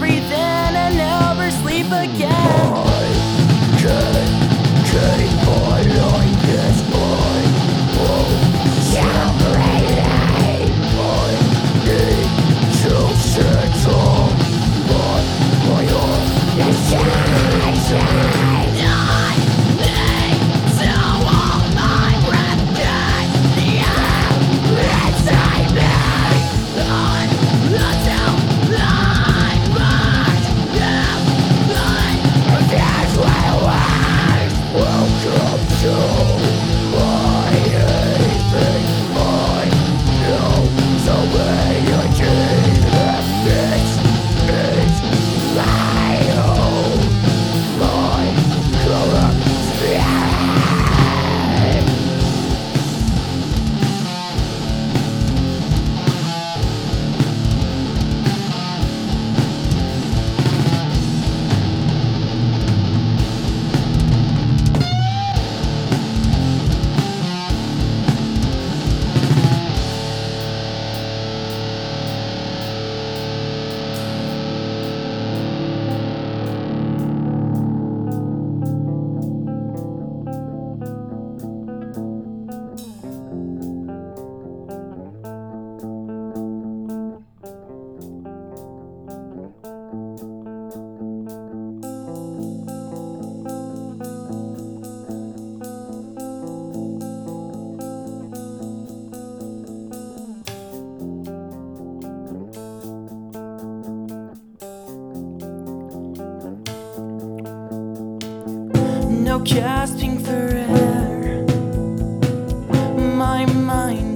breathe in and never sleep again. I can't, can't no gasping for air. My mind.